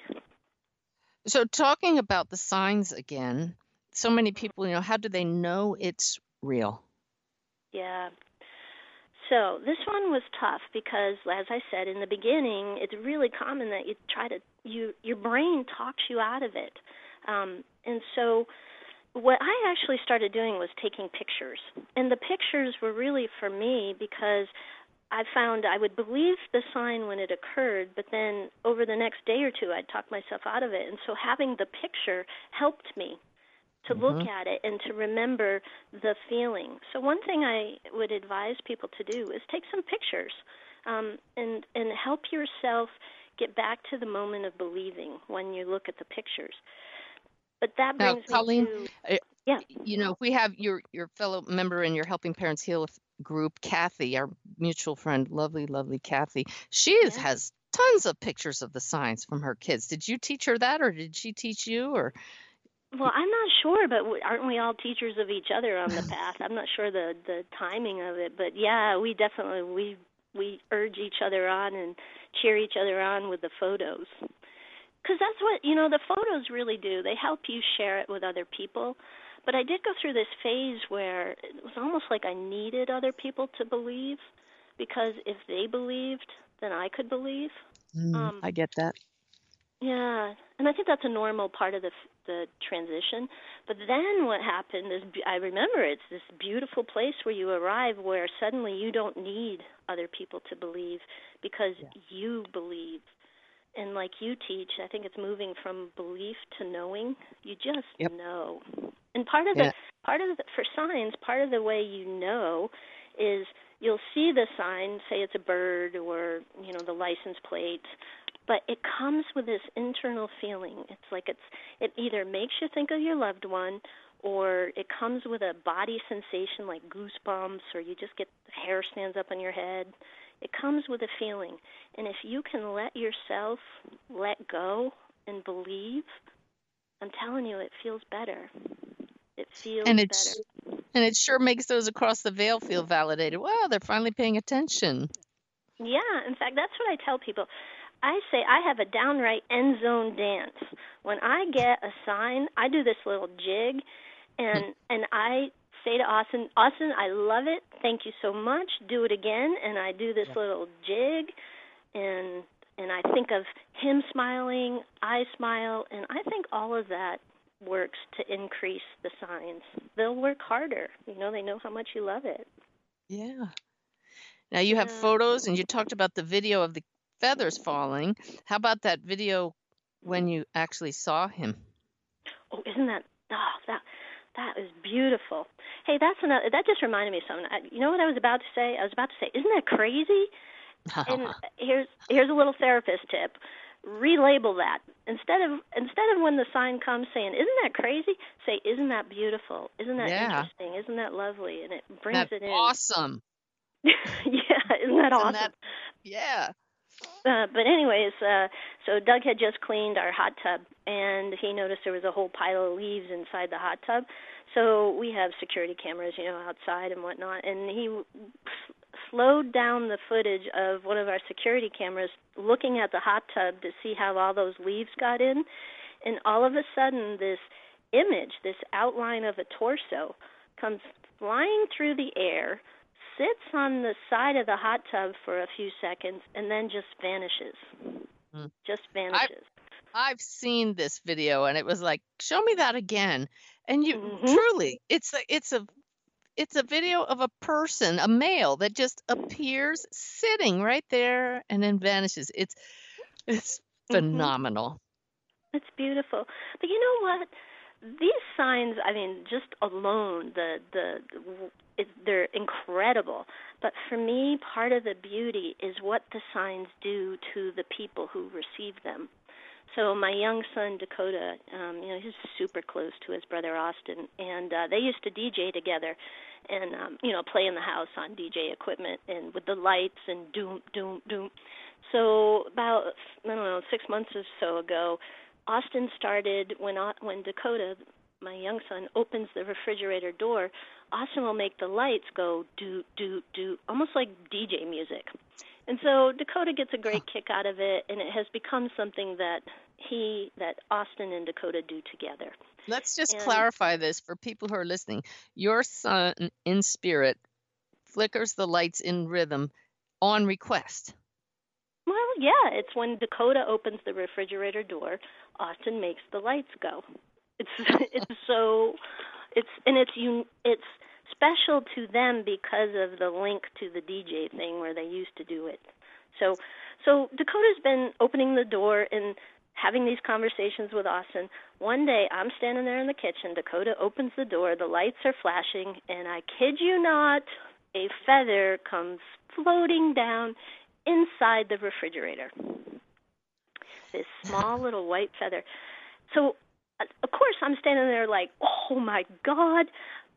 Speaker 4: so talking about the signs again so many people you know how do they know it's real
Speaker 5: Yeah. So this one was tough because, as I said in the beginning, it's really common that you try to you your brain talks you out of it, um, and so what I actually started doing was taking pictures, and the pictures were really for me because I found I would believe the sign when it occurred, but then over the next day or two, I'd talk myself out of it, and so having the picture helped me to look at it and to remember the feeling. So one thing I would advise people to do is take some pictures um, and and help yourself get back to the moment of believing when you look at the pictures. But that
Speaker 4: Now,
Speaker 5: brings
Speaker 4: Colleen,
Speaker 5: me
Speaker 4: uh,
Speaker 5: to yeah.
Speaker 4: you know we have your your fellow member in your helping parents heal group kathy our mutual friend lovely lovely kathy she
Speaker 5: Yeah.
Speaker 4: has tons of pictures of the signs from her kids did you teach her that or did she teach you or
Speaker 5: Well, I'm not sure, but aren't we all teachers of each other on the path? I'm not sure the the timing of it, but yeah, we definitely we we urge each other on and cheer each other on with the photos. Cuz that's what, you know, the photos really do. They help you share it with other people. But I did go through this phase where it was almost like I needed other people to believe because if they believed, then I could believe.
Speaker 4: Mm,
Speaker 5: Um,
Speaker 4: i get that
Speaker 5: Yeah, and I think that's a normal part of the the transition. But then what happened is I remember it's this beautiful place where you arrive where suddenly you don't need other people to believe because you believe. And like you teach, I think it's moving from belief to knowing. You just
Speaker 4: Yep.
Speaker 5: know. And part of
Speaker 4: Yeah.
Speaker 5: the part of the for signs, part of the way you know is you'll see the sign, say it's a bird or, you know, the license plate, but it comes with this internal feeling. It's like it's it either makes you think of your loved one or it comes with a body sensation like goosebumps or you just get hair stands up on your head. It comes with a feeling. And if you can let yourself let go and believe, I'm telling you it feels better. It feels
Speaker 4: and it's
Speaker 5: better.
Speaker 4: and it sure makes those across the veil feel validated wow they're finally paying attention
Speaker 5: Yeah, in fact, that's what I tell people. I say I have a downright end zone dance. When I get a sign, I do this little jig, and and I say to Austin, Austin, I love it. Thank you so much. Do it again, and I do this little jig, and and I think of him smiling, I smile, and I think all of that works to increase the signs. They'll work harder. You know, they know how much you love it.
Speaker 4: yeah now you have
Speaker 5: Yeah.
Speaker 4: photos and you talked about the video of the feathers falling how about that video when you actually saw him.
Speaker 5: Oh, isn't that oh that that is beautiful. Hey, that's another. That just reminded me of something. I, you know what I was about to say? I was about to say, isn't that crazy? and here's here's a little therapist tip. Relabel that instead of instead of when the sign comes saying, "Isn't that crazy?" Say, "Isn't that beautiful? Isn't that
Speaker 4: Yeah.
Speaker 5: interesting? Isn't that lovely?" And it brings
Speaker 4: That's
Speaker 5: it in.
Speaker 4: awesome.
Speaker 5: yeah, isn't that
Speaker 4: Isn't
Speaker 5: awesome?
Speaker 4: that- Yeah.
Speaker 5: Uh, but anyways, uh, so Doug had just cleaned our hot tub, and he noticed there was a whole pile of leaves inside the hot tub. So we have security cameras, you know, outside and whatnot. And he s- slowed down the footage of one of our security cameras, looking at the hot tub to see how all those leaves got in. And all of a sudden, this image, this outline of a torso, comes flying through the air, sits on the side of the hot tub for a few seconds, and then just vanishes.
Speaker 4: Hmm.
Speaker 5: Just vanishes.
Speaker 4: I've seen this video and it was like, show me that again. And you
Speaker 5: Mhm.
Speaker 4: truly, it's a it's a it's a video of a person, a male that just appears sitting right there and then vanishes. It's it's
Speaker 5: Mhm.
Speaker 4: phenomenal.
Speaker 5: It's beautiful. But you know what? These signs, I mean, just alone, the the it, they're incredible. But for me, part of the beauty is what the signs do to the people who receive them. So my young son Dakota, um, you know, he's super close to his brother Austin, and uh, they used to DJ together, and um, you know, play in the house on DJ equipment and with the lights and doom, doom, doom. So about I don't know six months or so ago, Austin started when when Dakota, my young son, opens the refrigerator door. Austin will make the lights go do do do, almost like DJ music. And so Dakota gets a great kick out of it, and it has become something that he, that Austin and Dakota do together.
Speaker 4: Let's just
Speaker 5: And-
Speaker 4: clarify this for people who are listening. Your son in spirit flickers the lights in rhythm on request.
Speaker 5: Well, yeah, it's when Dakota opens the refrigerator door, Austin makes the lights go. It's it's so it's and it's un, it's special to them because of the link to the DJ thing where they used to do it. So so Dakota's been opening the door and having these conversations with Austin. One day I'm standing there in the kitchen, Dakota opens the door, the lights are flashing, and I kid you not, a feather comes floating down inside the refrigerator. This small little white feather. So, uh, of course, I'm standing there like, oh my God.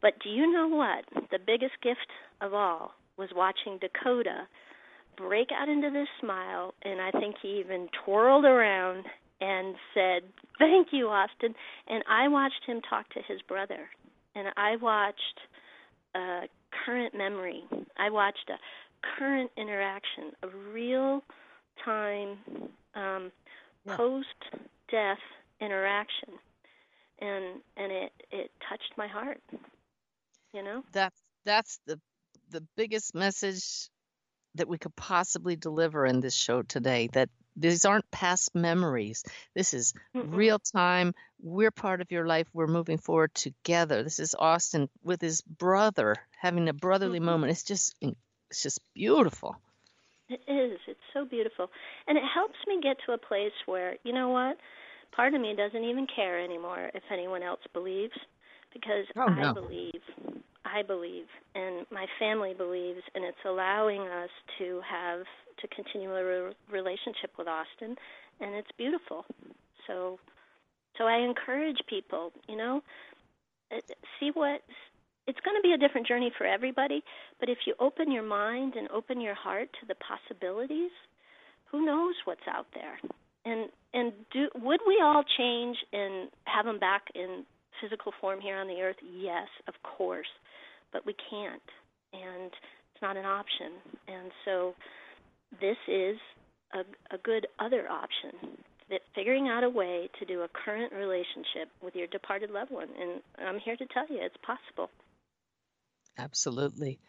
Speaker 5: But do you know what? The biggest gift of all was watching Dakota break out into this smile, and I think he even twirled around and said, Thank you, Austin. And I watched him talk to his brother, and I watched a current memory. I watched a current interaction, a real time um,
Speaker 4: Yeah.
Speaker 5: post death interaction. And and it, it touched my heart. You know?
Speaker 4: That's that's the the biggest message that we could possibly deliver in this show today that these aren't past memories. This is
Speaker 5: Mm-mm.
Speaker 4: real time. We're part of your life. We're moving forward together. This is Austin with his brother having a brotherly
Speaker 5: Mhm.
Speaker 4: moment. It's just it's just beautiful.
Speaker 5: It is. It's so beautiful. And it helps me get to a place where, you know what? Part of me doesn't even care anymore if anyone else believes because
Speaker 4: Oh,
Speaker 5: I believe. I believe and my family believes and it's allowing us to have to continue a re- relationship with Austin and it's beautiful. So so I encourage people, you know, uh, see what it's going to be a different journey for everybody, but if you open your mind and open your heart to the possibilities, who knows what's out there? And and do would we all change and have them back in physical form here on the earth? Yes, of course, but we can't, and it's not an option. And so this is a, a good other option. That figuring out a way to do a current relationship with your departed loved one, and I'm here to tell you it's possible.
Speaker 4: Absolutely.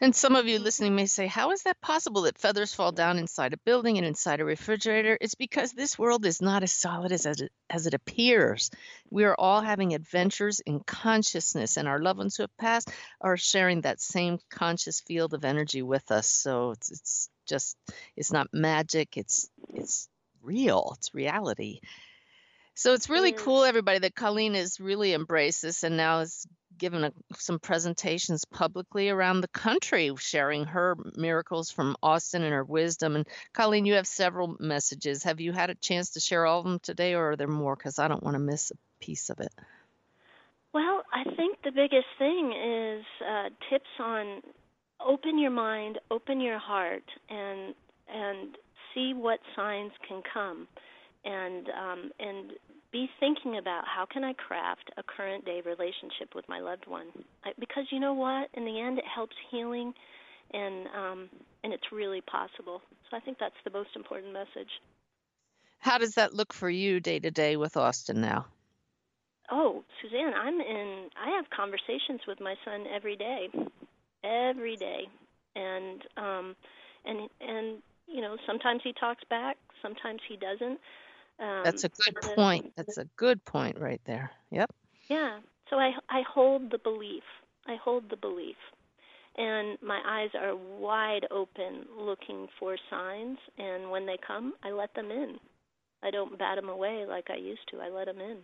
Speaker 4: And some of you listening may say, How is that possible that feathers fall down inside a building and inside a refrigerator? It's because this world is not as solid as, as, it, as it appears. We are all having adventures in consciousness, and our loved ones who have passed are sharing that same conscious field of energy with us. So it's, it's just, it's not magic, it's, it's real, it's reality. So it's really
Speaker 5: mm.
Speaker 4: cool, everybody, that Colleen has really embraced this and now is given a, some presentations publicly around the country, sharing her miracles from Austin and her wisdom. And Colleen, you have several messages. Have you had a chance to share all of them today, or are there more? Because I don't want to miss a piece of it.
Speaker 5: Well, I think the biggest thing is uh, tips on open your mind, open your heart, and and see what signs can come, and um, and be thinking about how can I craft a current day relationship with my loved one, I, because you know what, in the end, it helps healing, and um, and it's really possible. So I think that's the most important message.
Speaker 4: How does that look for you day to day with Austin now?
Speaker 5: Oh, Suzanne, I'm in. I have conversations with my son every day, every day, and um, and and you know sometimes he talks back, sometimes he doesn't. Um,
Speaker 4: That's a good point. That's a good point right there. Yep.
Speaker 5: Yeah. So I I hold the belief. I hold the belief, and my eyes are wide open, looking for signs. And when they come, I let them in. I don't bat them away like I used to. I let them in.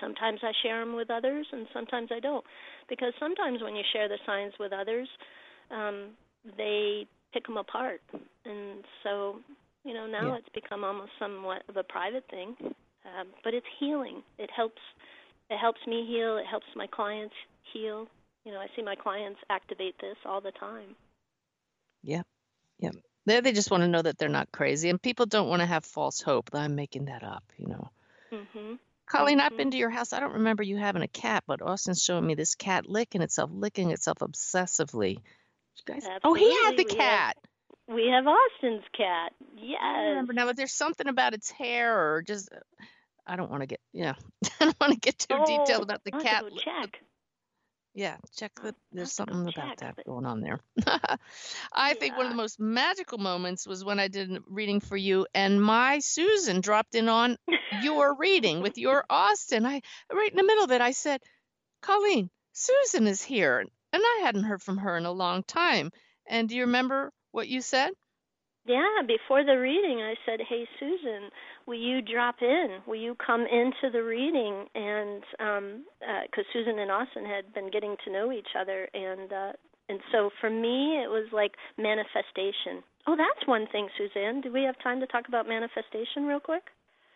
Speaker 5: Sometimes I share them with others, and sometimes I don't, because sometimes when you share the signs with others, um, they pick them apart, and so you know now
Speaker 4: Yeah.
Speaker 5: it's become almost somewhat of a private thing. Um, but it's healing. It helps. It helps me heal. It helps my clients heal. You know, I see my clients activate this all the time.
Speaker 4: Yep. Yep. They they just want to know that they're not crazy, and people don't want to have false hope. that I'm making that up, you know.
Speaker 5: Mhm.
Speaker 4: Colleen, I've
Speaker 5: Mhm.
Speaker 4: been to your house. I don't remember you having a cat, but Austin's showing me this cat licking itself, licking itself obsessively. You guys, oh, he had the
Speaker 5: Absolutely,
Speaker 4: cat.
Speaker 5: We have Austin's cat. Yes.
Speaker 4: I remember now. But there's something about its hair, or just I don't want to get yeah. I don't want to get too detailed
Speaker 5: Oh,
Speaker 4: about the cat.
Speaker 5: check.
Speaker 4: Yeah, check the. There's something about
Speaker 5: check,
Speaker 4: that
Speaker 5: but-
Speaker 4: going on there. I think one of the most magical moments was when I did a reading for you, and my Susan dropped in on your reading with your Austin. I right in the middle of it, I said, "Colleen, Susan is here," and I hadn't heard from her in a long time. And do you remember what you said?
Speaker 5: Yeah, before the reading, I said, "Hey, Susan, will you drop in? Will you come into the reading?" And um, because Susan and Austin had been getting to know each other, and uh, and so for me, it was like manifestation. Oh, that's one thing, Suzanne. Do we have time to talk about manifestation real quick?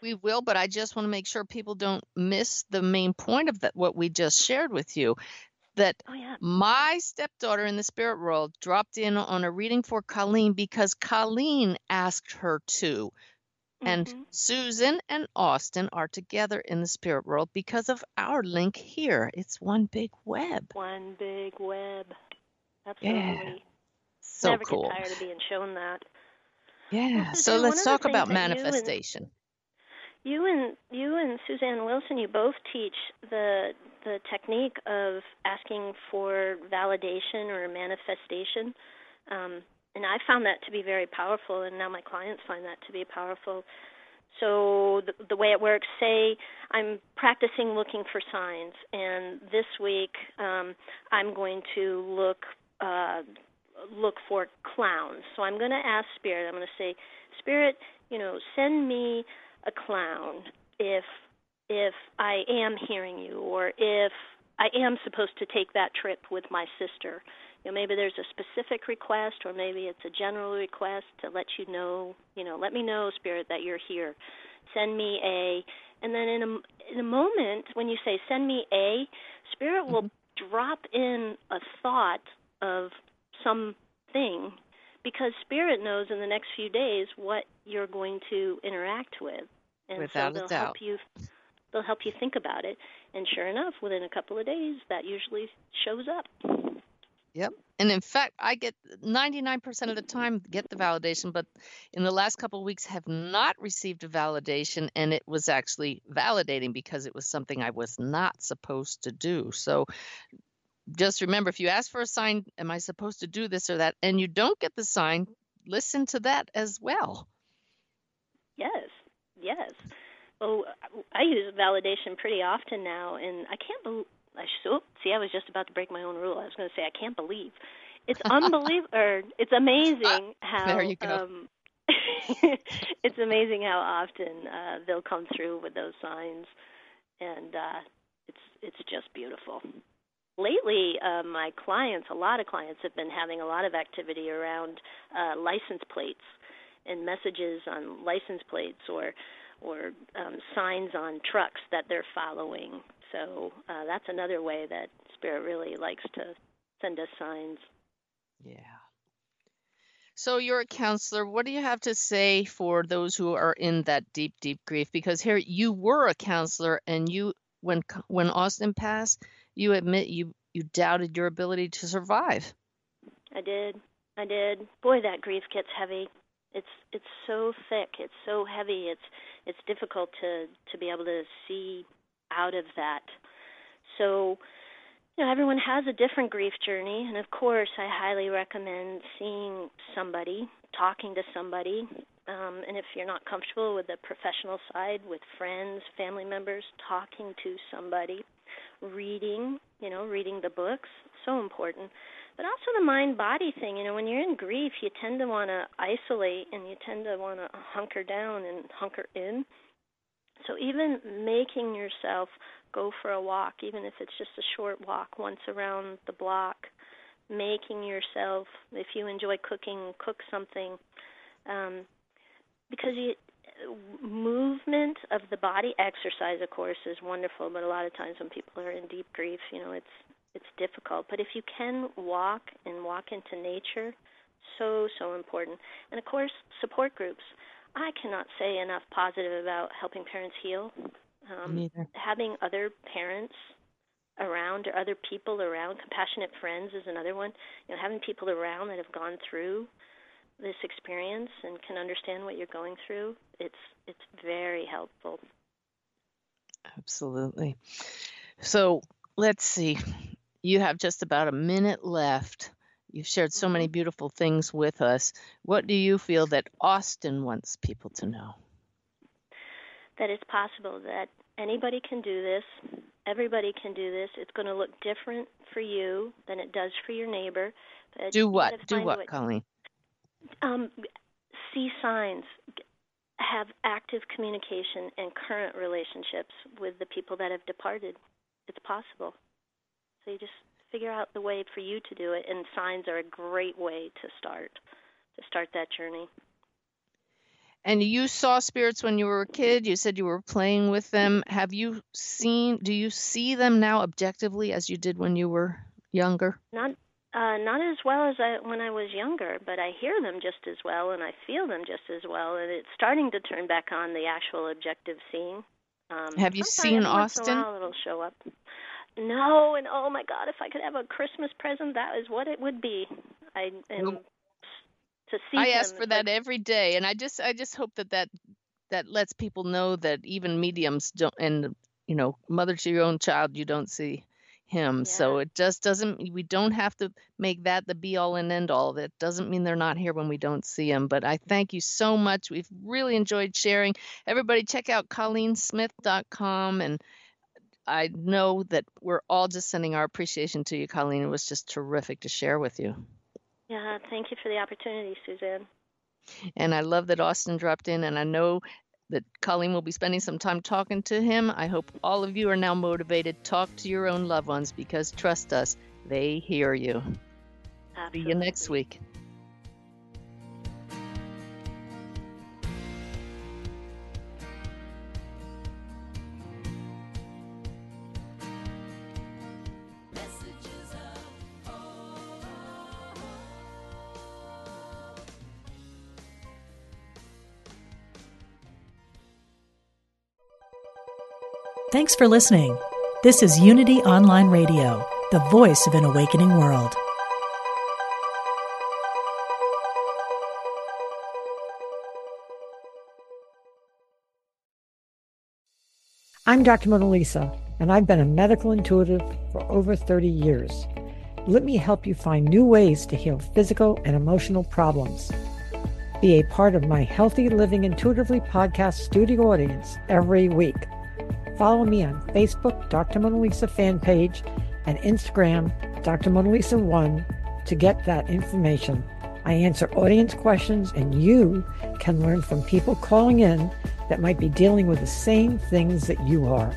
Speaker 4: We will, but I just want to make sure people don't miss the main point of that what we just shared with you. That
Speaker 5: Oh yeah.
Speaker 4: my stepdaughter in the spirit world dropped in on a reading for Colleen because Colleen asked her to. And
Speaker 5: Mhm.
Speaker 4: Susan and Austin are together in the spirit world because of our link here. It's one big web.
Speaker 5: one big web. Absolutely. Yeah.
Speaker 4: So
Speaker 5: Never
Speaker 4: cool.
Speaker 5: get tired of being shown that.
Speaker 4: Yeah. So let's talk about
Speaker 5: you and-
Speaker 4: manifestation.
Speaker 5: You and you and Suzanne Wilson, you both teach the the technique of asking for validation or manifestation, um, and I found that to be very powerful, and now my clients find that to be powerful. So the, the way it works, say I'm practicing looking for signs, and this week um, I'm going to look uh, look for clowns. So I'm going to ask Spirit. I'm going to say, Spirit, you know, send me a clown if if I am hearing you or if I am supposed to take that trip with my sister. You know, maybe there's a specific request or maybe it's a general request to let you know, you know, let me know spirit that you're here. Send me a and then in a in a moment when you say send me a, spirit will mm-hmm. drop in a thought of something because spirit knows in the next few days what you're going to interact with and
Speaker 4: Without a
Speaker 5: so they'll
Speaker 4: doubt.
Speaker 5: help you they'll help you think about it and sure enough within a couple of days that usually shows up
Speaker 4: Yep. And in fact, I get 99% of the time get the validation, but in the last couple of weeks have not received a validation and it was actually validating because it was something I was not supposed to do. So just remember if you ask for a sign, am I supposed to do this or that and you don't get the sign, listen to that as well.
Speaker 5: yes yes well i use validation pretty often now and i can't believe I so see I was just about to break my own rule. I was going to say I can't believe. It's unbelievable or it's amazing how
Speaker 4: There you go.
Speaker 5: um it's amazing how often uh, they'll come through with those signs, and uh, it's it's just beautiful. Lately, uh, my clients, a lot of clients, have been having a lot of activity around uh, license plates and messages on license plates or or um, signs on trucks that they're following. So uh, that's another way that Spirit really likes to send us signs.
Speaker 4: Yeah. So you're a counselor. What do you have to say for those who are in that deep, deep grief? Because here you were a counselor, and you, when when Austin passed, you admit you you doubted your ability to survive.
Speaker 5: I did. I did. Boy, that grief gets heavy. It's it's so thick. It's so heavy. It's it's difficult to to be able to see out of that. So you know, everyone has a different grief journey, and of course, I highly recommend seeing somebody, talking to somebody. Um, and if you're not comfortable with the professional side, with friends, family members, talking to somebody, reading, you know, reading the books, so important. But also the mind body thing, you know, when you're in grief, you tend to want to isolate and you tend to want to hunker down and hunker in. So even making yourself go for a walk, even if it's just a short walk once around the block, making yourself, if you enjoy cooking, cook something, um, because you, movement of the body, exercise, of course, is wonderful. But a lot of times when people are in deep grief, you know, it's it's difficult. But if you can walk and walk into nature, so so important. And of course, support groups. I cannot say enough positive about helping parents heal. Um, having other parents around or other people around, compassionate friends is another one. You know, having people around that have gone through this experience and can understand what you're going through, it's it's very helpful.
Speaker 4: Absolutely. So let's see. You have just about a minute left. You've shared so many mm-hmm. beautiful things with us. What do you feel that Austin wants people to know?
Speaker 5: That it's possible that anybody can do this. Everybody can do this. It's going to look different for you than it does for your neighbor.
Speaker 4: do what? Do what, what, Colleen?
Speaker 5: Um, see signs. Have active communication and current relationships with the people that have departed. It's possible. So you just figure out the way for you to do it, and signs are a great way to start to start that journey.
Speaker 4: And you saw spirits when you were a kid. You said you were playing with them. Have you seen? Do you see them now objectively as you did when you were younger?
Speaker 5: Not, uh, not as well as I when I was younger, but I hear them just as well, and I feel them just as well. And it's starting to turn back on the actual objective seeing. Um,
Speaker 4: Have you seen Austin?
Speaker 5: it'll show up. No, and oh my God, if I could have a Christmas present, that is what it would be. I am well, to see.
Speaker 4: I ask for that like, every day, and I just I just hope that that that lets people know that even mediums don't, and you know, mother to your own child, you don't see him. Yeah. So it just doesn't. We don't have to make that the be all and end all. That doesn't mean they're not here when we don't see them. But I thank you so much. We've really enjoyed sharing. Everybody, check out ColleenSmith.com and I know that we're all just sending our appreciation to you, Colleen. It was just terrific to share with you.
Speaker 5: Yeah, thank you for the opportunity, Suzanne.
Speaker 4: And I love that Austin dropped in, and I know that Colleen will be spending some time talking to him. I hope all of you are now motivated. Talk to your own loved ones because trust us, they hear you.
Speaker 5: Absolutely.
Speaker 4: See you next week.
Speaker 1: Thanks for listening. This is Unity Online Radio, the voice of an awakening world.
Speaker 7: I'm Dr. Mona Lisa, and I've been a medical intuitive for over 30 years. Let me help you find new ways to heal physical and emotional problems. Be a part of my Healthy Living Intuitively podcast studio audience every week. Follow me on Facebook, Dr. Mona Lisa fan page, and Instagram, Dr. Mona Lisa 1 to get that information. I answer audience questions, and you can learn from people calling in that might be dealing with the same things that you are.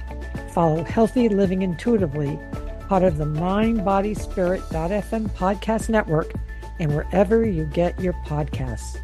Speaker 7: Follow Healthy Living Intuitively, part of the MindBodySpirit.fm podcast network, and wherever you get your podcasts.